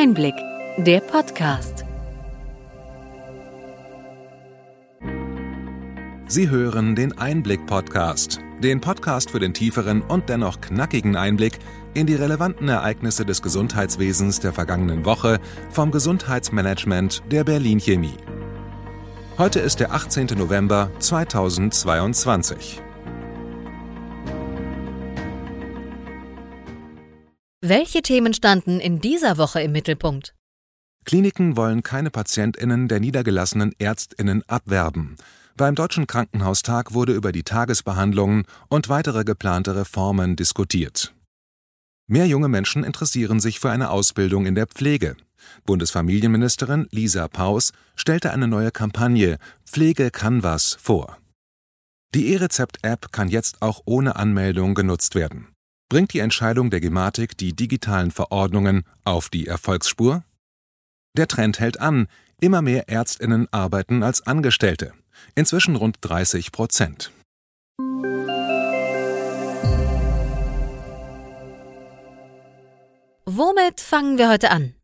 Einblick, der Podcast. Sie hören den Einblick-Podcast, den Podcast für den tieferen und dennoch knackigen Einblick in die relevanten Ereignisse des Gesundheitswesens der vergangenen Woche vom Gesundheitsmanagement der Berlin Chemie. Heute ist der 18. November 2022. Welche Themen standen in dieser Woche im Mittelpunkt? Kliniken wollen keine Patientinnen der niedergelassenen Ärztinnen abwerben. Beim Deutschen Krankenhaustag wurde über die Tagesbehandlungen und weitere geplante Reformen diskutiert. Mehr junge Menschen interessieren sich für eine Ausbildung in der Pflege. Bundesfamilienministerin Lisa Paus stellte eine neue Kampagne Pflege kann was vor. Die E-Rezept-App kann jetzt auch ohne Anmeldung genutzt werden. Bringt die Entscheidung der Gematik die digitalen Verordnungen auf die Erfolgsspur? Der Trend hält an, immer mehr Ärztinnen arbeiten als Angestellte, inzwischen rund 30 Prozent. Womit fangen wir heute an?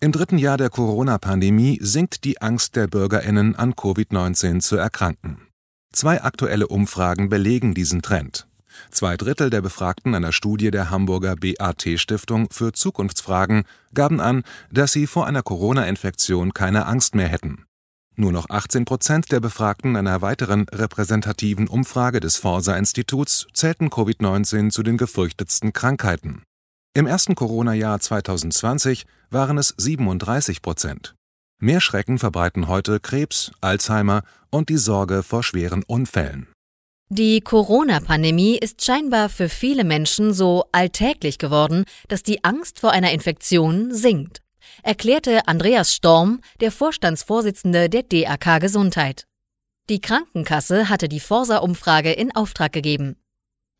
Im dritten Jahr der Corona-Pandemie sinkt die Angst der Bürgerinnen an Covid-19 zu erkranken. Zwei aktuelle Umfragen belegen diesen Trend. Zwei Drittel der Befragten einer Studie der Hamburger BAT-Stiftung für Zukunftsfragen gaben an, dass sie vor einer Corona-Infektion keine Angst mehr hätten. Nur noch 18 Prozent der Befragten einer weiteren repräsentativen Umfrage des Forsa-Instituts zählten Covid-19 zu den gefürchtetsten Krankheiten. Im ersten Corona-Jahr 2020 waren es 37 Prozent. Mehr Schrecken verbreiten heute Krebs, Alzheimer und die Sorge vor schweren Unfällen. Die Corona-Pandemie ist scheinbar für viele Menschen so alltäglich geworden, dass die Angst vor einer Infektion sinkt, erklärte Andreas Storm, der Vorstandsvorsitzende der DAK Gesundheit. Die Krankenkasse hatte die Forsa-Umfrage in Auftrag gegeben.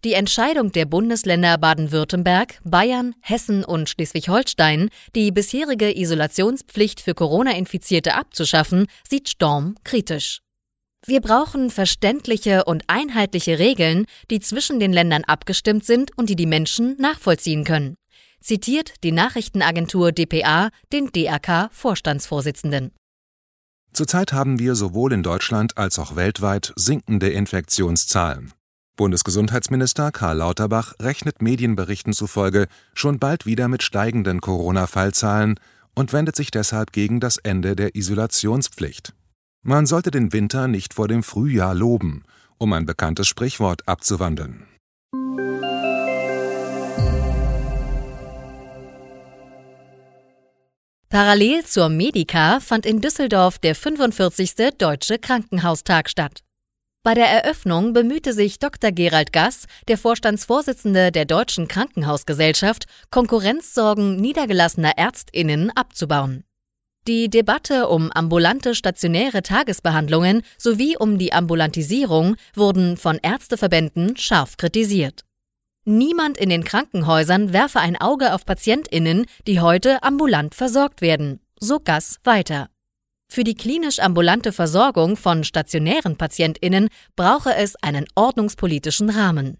Die Entscheidung der Bundesländer Baden-Württemberg, Bayern, Hessen und Schleswig-Holstein, die bisherige Isolationspflicht für Corona-Infizierte abzuschaffen, sieht Storm kritisch. Wir brauchen verständliche und einheitliche Regeln, die zwischen den Ländern abgestimmt sind und die die Menschen nachvollziehen können, zitiert die Nachrichtenagentur dpa den DRK-Vorstandsvorsitzenden. Zurzeit haben wir sowohl in Deutschland als auch weltweit sinkende Infektionszahlen. Bundesgesundheitsminister Karl Lauterbach rechnet Medienberichten zufolge schon bald wieder mit steigenden Corona-Fallzahlen und wendet sich deshalb gegen das Ende der Isolationspflicht. Man sollte den Winter nicht vor dem Frühjahr loben, um ein bekanntes Sprichwort abzuwandeln. Parallel zur Medica fand in Düsseldorf der 45. Deutsche Krankenhaustag statt. Bei der Eröffnung bemühte sich Dr. Gerald Gass, der Vorstandsvorsitzende der Deutschen Krankenhausgesellschaft, Konkurrenzsorgen niedergelassener Ärztinnen abzubauen. Die Debatte um ambulante stationäre Tagesbehandlungen sowie um die Ambulantisierung wurden von Ärzteverbänden scharf kritisiert. Niemand in den Krankenhäusern werfe ein Auge auf Patientinnen, die heute ambulant versorgt werden, so Gass weiter. Für die klinisch ambulante Versorgung von stationären Patientinnen brauche es einen ordnungspolitischen Rahmen.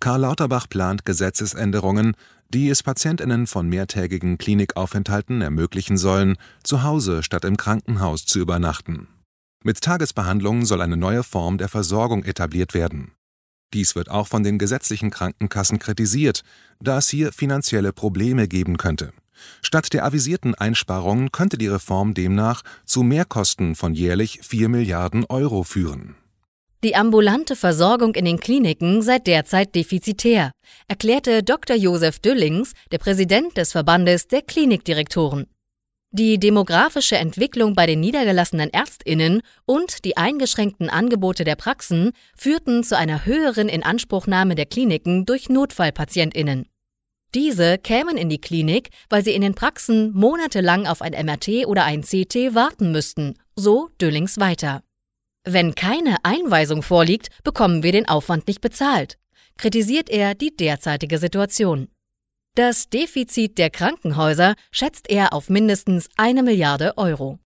Karl Lauterbach plant Gesetzesänderungen, die es Patientinnen von mehrtägigen Klinikaufenthalten ermöglichen sollen, zu Hause statt im Krankenhaus zu übernachten. Mit Tagesbehandlung soll eine neue Form der Versorgung etabliert werden. Dies wird auch von den gesetzlichen Krankenkassen kritisiert, da es hier finanzielle Probleme geben könnte. Statt der avisierten Einsparungen könnte die Reform demnach zu Mehrkosten von jährlich 4 Milliarden Euro führen. Die ambulante Versorgung in den Kliniken sei derzeit defizitär, erklärte Dr. Josef Düllings, der Präsident des Verbandes der Klinikdirektoren. Die demografische Entwicklung bei den niedergelassenen Ärztinnen und die eingeschränkten Angebote der Praxen führten zu einer höheren Inanspruchnahme der Kliniken durch Notfallpatientinnen. Diese kämen in die Klinik, weil sie in den Praxen monatelang auf ein MRT oder ein CT warten müssten, so Düllings weiter. Wenn keine Einweisung vorliegt, bekommen wir den Aufwand nicht bezahlt, kritisiert er die derzeitige Situation. Das Defizit der Krankenhäuser schätzt er auf mindestens eine Milliarde Euro.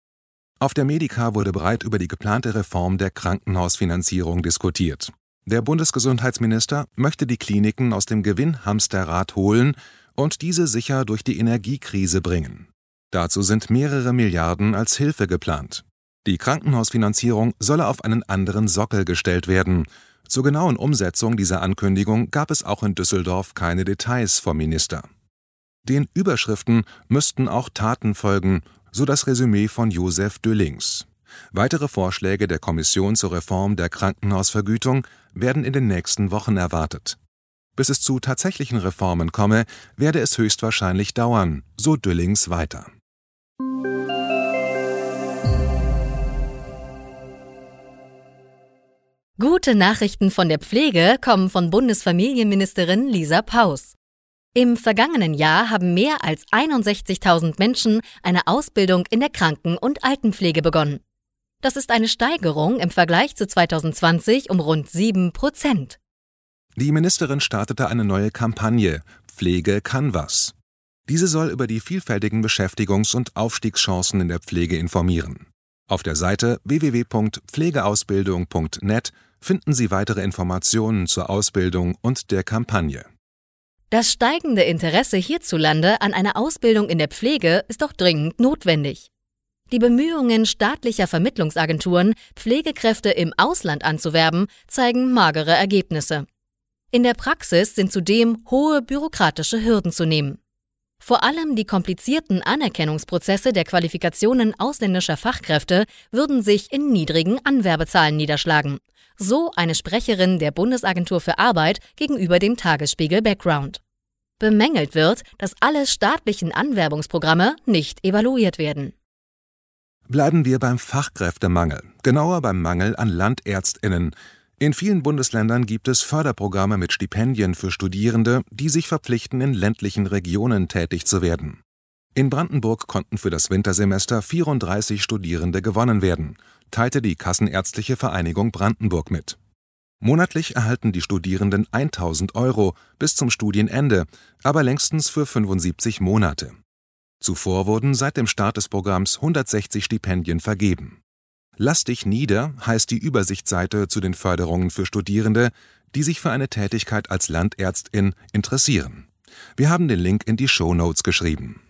Auf der Medica wurde breit über die geplante Reform der Krankenhausfinanzierung diskutiert. Der Bundesgesundheitsminister möchte die Kliniken aus dem Gewinnhamsterrad holen und diese sicher durch die Energiekrise bringen. Dazu sind mehrere Milliarden als Hilfe geplant. Die Krankenhausfinanzierung solle auf einen anderen Sockel gestellt werden. Zur genauen Umsetzung dieser Ankündigung gab es auch in Düsseldorf keine Details vom Minister. Den Überschriften müssten auch Taten folgen, so das Resümee von Josef Düllings. Weitere Vorschläge der Kommission zur Reform der Krankenhausvergütung werden in den nächsten Wochen erwartet. Bis es zu tatsächlichen Reformen komme, werde es höchstwahrscheinlich dauern, so Düllings weiter. Gute Nachrichten von der Pflege kommen von Bundesfamilienministerin Lisa Paus. Im vergangenen Jahr haben mehr als 61.000 Menschen eine Ausbildung in der Kranken- und Altenpflege begonnen. Das ist eine Steigerung im Vergleich zu 2020 um rund 7 Prozent. Die Ministerin startete eine neue Kampagne Pflege kann was. Diese soll über die vielfältigen Beschäftigungs- und Aufstiegschancen in der Pflege informieren. Auf der Seite www.pflegeausbildung.net finden Sie weitere Informationen zur Ausbildung und der Kampagne. Das steigende Interesse hierzulande an einer Ausbildung in der Pflege ist doch dringend notwendig. Die Bemühungen staatlicher Vermittlungsagenturen, Pflegekräfte im Ausland anzuwerben, zeigen magere Ergebnisse. In der Praxis sind zudem hohe bürokratische Hürden zu nehmen. Vor allem die komplizierten Anerkennungsprozesse der Qualifikationen ausländischer Fachkräfte würden sich in niedrigen Anwerbezahlen niederschlagen. So eine Sprecherin der Bundesagentur für Arbeit gegenüber dem Tagesspiegel Background. Bemängelt wird, dass alle staatlichen Anwerbungsprogramme nicht evaluiert werden. Bleiben wir beim Fachkräftemangel, genauer beim Mangel an Landärztinnen. In vielen Bundesländern gibt es Förderprogramme mit Stipendien für Studierende, die sich verpflichten, in ländlichen Regionen tätig zu werden. In Brandenburg konnten für das Wintersemester 34 Studierende gewonnen werden, teilte die Kassenärztliche Vereinigung Brandenburg mit. Monatlich erhalten die Studierenden 1000 Euro bis zum Studienende, aber längstens für 75 Monate. Zuvor wurden seit dem Start des Programms 160 Stipendien vergeben. Lass dich nieder heißt die Übersichtsseite zu den Förderungen für Studierende, die sich für eine Tätigkeit als Landärztin interessieren. Wir haben den Link in die Show Notes geschrieben.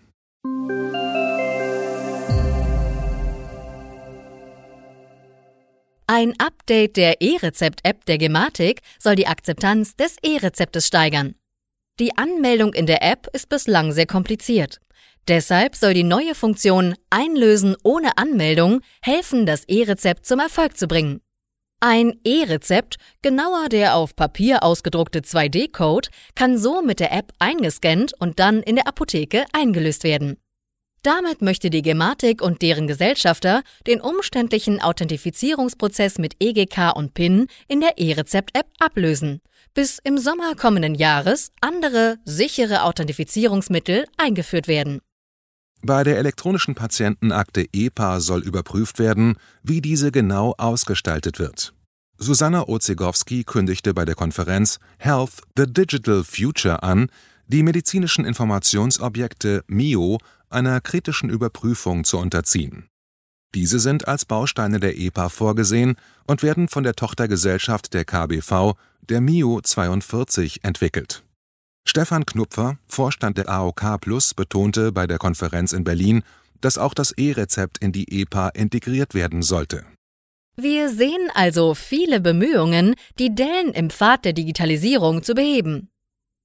Ein Update der E-Rezept-App der Gematik soll die Akzeptanz des E-Rezeptes steigern. Die Anmeldung in der App ist bislang sehr kompliziert. Deshalb soll die neue Funktion Einlösen ohne Anmeldung helfen, das E-Rezept zum Erfolg zu bringen. Ein E-Rezept, genauer der auf Papier ausgedruckte 2D-Code, kann so mit der App eingescannt und dann in der Apotheke eingelöst werden. Damit möchte die Gematik und deren Gesellschafter den umständlichen Authentifizierungsprozess mit EGK und PIN in der E-Rezept-App ablösen, bis im Sommer kommenden Jahres andere, sichere Authentifizierungsmittel eingeführt werden. Bei der elektronischen Patientenakte EPA soll überprüft werden, wie diese genau ausgestaltet wird. Susanna Ozegowski kündigte bei der Konferenz Health the Digital Future an, die medizinischen Informationsobjekte MIO einer kritischen Überprüfung zu unterziehen. Diese sind als Bausteine der EPA vorgesehen und werden von der Tochtergesellschaft der KBV, der MIO 42, entwickelt Stefan Knupfer, Vorstand der AOK Plus, betonte bei der Konferenz in Berlin, dass auch das E-Rezept in die EPA integriert werden sollte. Wir sehen also viele Bemühungen, die Dellen im Pfad der Digitalisierung zu beheben.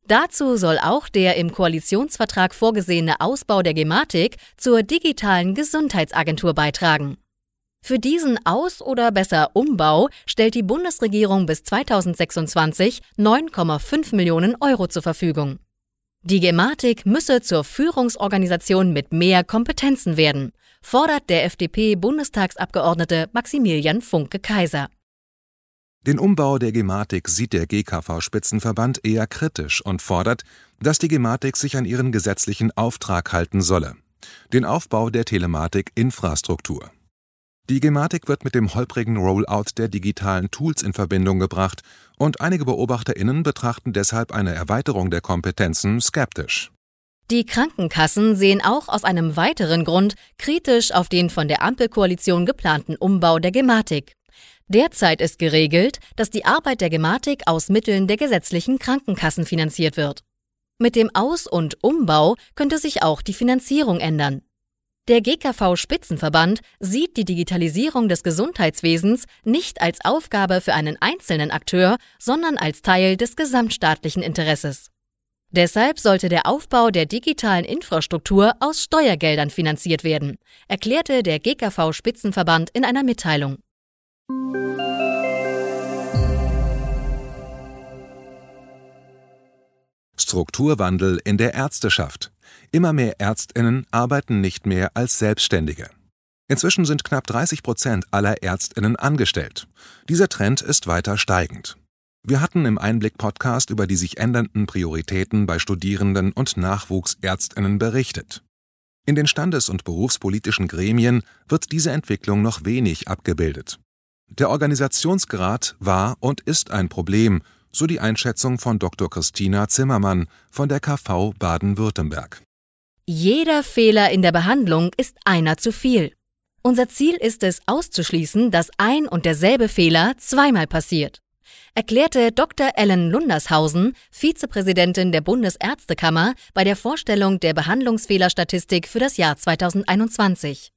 Dazu soll auch der im Koalitionsvertrag vorgesehene Ausbau der Gematik zur digitalen Gesundheitsagentur beitragen. Für diesen Aus- oder besser Umbau stellt die Bundesregierung bis 2026 9,5 Millionen Euro zur Verfügung. Die Gematik müsse zur Führungsorganisation mit mehr Kompetenzen werden, fordert der FDP-Bundestagsabgeordnete Maximilian Funke-Kaiser. Den Umbau der Gematik sieht der GKV-Spitzenverband eher kritisch und fordert, dass die Gematik sich an ihren gesetzlichen Auftrag halten solle: den Aufbau der Telematik-Infrastruktur. Die Gematik wird mit dem holprigen Rollout der digitalen Tools in Verbindung gebracht, und einige BeobachterInnen betrachten deshalb eine Erweiterung der Kompetenzen skeptisch. Die Krankenkassen sehen auch aus einem weiteren Grund kritisch auf den von der Ampelkoalition geplanten Umbau der Gematik. Derzeit ist geregelt, dass die Arbeit der Gematik aus Mitteln der gesetzlichen Krankenkassen finanziert wird. Mit dem Aus- und Umbau könnte sich auch die Finanzierung ändern. Der GKV-Spitzenverband sieht die Digitalisierung des Gesundheitswesens nicht als Aufgabe für einen einzelnen Akteur, sondern als Teil des gesamtstaatlichen Interesses. Deshalb sollte der Aufbau der digitalen Infrastruktur aus Steuergeldern finanziert werden, erklärte der GKV-Spitzenverband in einer Mitteilung. Strukturwandel in der Ärzteschaft. Immer mehr Ärztinnen arbeiten nicht mehr als Selbstständige. Inzwischen sind knapp 30 Prozent aller Ärztinnen angestellt. Dieser Trend ist weiter steigend. Wir hatten im Einblick-Podcast über die sich ändernden Prioritäten bei Studierenden und Nachwuchsärztinnen berichtet. In den standes- und berufspolitischen Gremien wird diese Entwicklung noch wenig abgebildet. Der Organisationsgrad war und ist ein Problem, so die Einschätzung von Dr. Christina Zimmermann von der KV Baden-Württemberg. Jeder Fehler in der Behandlung ist einer zu viel. Unser Ziel ist es auszuschließen, dass ein und derselbe Fehler zweimal passiert, erklärte Dr. Ellen Lundershausen, Vizepräsidentin der Bundesärztekammer, bei der Vorstellung der Behandlungsfehlerstatistik für das Jahr 2021.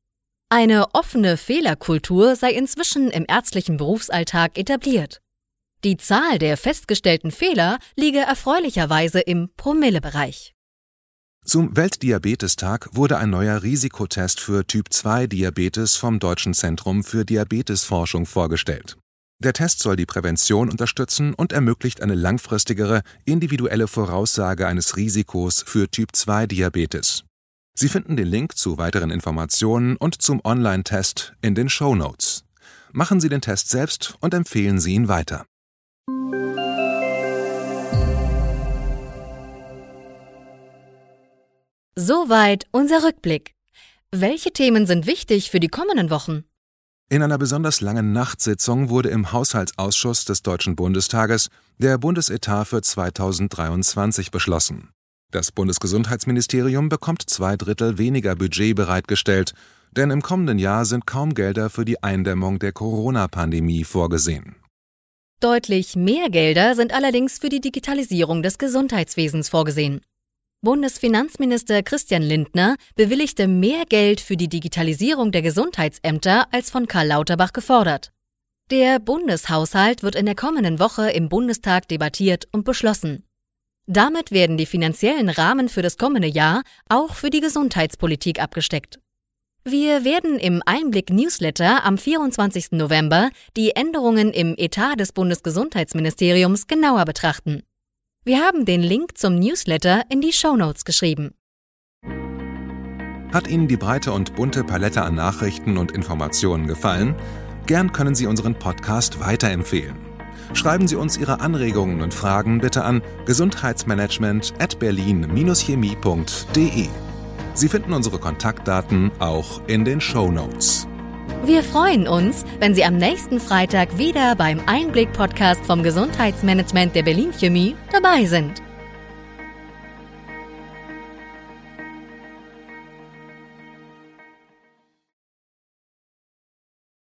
Eine offene Fehlerkultur sei inzwischen im ärztlichen Berufsalltag etabliert. Die Zahl der festgestellten Fehler liege erfreulicherweise im Promillebereich. Zum Weltdiabetestag wurde ein neuer Risikotest für Typ-2-Diabetes vom Deutschen Zentrum für Diabetesforschung vorgestellt. Der Test soll die Prävention unterstützen und ermöglicht eine langfristigere, individuelle Voraussage eines Risikos für Typ-2-Diabetes. Sie finden den Link zu weiteren Informationen und zum Online-Test in den Show Notes. Machen Sie den Test selbst und empfehlen Sie ihn weiter. Soweit unser Rückblick. Welche Themen sind wichtig für die kommenden Wochen? In einer besonders langen Nachtsitzung wurde im Haushaltsausschuss des Deutschen Bundestages der Bundesetat für 2023 beschlossen. Das Bundesgesundheitsministerium bekommt zwei Drittel weniger Budget bereitgestellt, denn im kommenden Jahr sind kaum Gelder für die Eindämmung der Corona-Pandemie vorgesehen. Deutlich mehr Gelder sind allerdings für die Digitalisierung des Gesundheitswesens vorgesehen. Bundesfinanzminister Christian Lindner bewilligte mehr Geld für die Digitalisierung der Gesundheitsämter als von Karl Lauterbach gefordert. Der Bundeshaushalt wird in der kommenden Woche im Bundestag debattiert und beschlossen. Damit werden die finanziellen Rahmen für das kommende Jahr auch für die Gesundheitspolitik abgesteckt. Wir werden im Einblick Newsletter am 24. November die Änderungen im Etat des Bundesgesundheitsministeriums genauer betrachten. Wir haben den Link zum Newsletter in die Show Notes geschrieben. Hat Ihnen die breite und bunte Palette an Nachrichten und Informationen gefallen? Gern können Sie unseren Podcast weiterempfehlen. Schreiben Sie uns Ihre Anregungen und Fragen bitte an gesundheitsmanagement at berlin-chemie.de. Sie finden unsere Kontaktdaten auch in den Show Notes. Wir freuen uns, wenn Sie am nächsten Freitag wieder beim Einblick-Podcast vom Gesundheitsmanagement der Berlin Chemie dabei sind.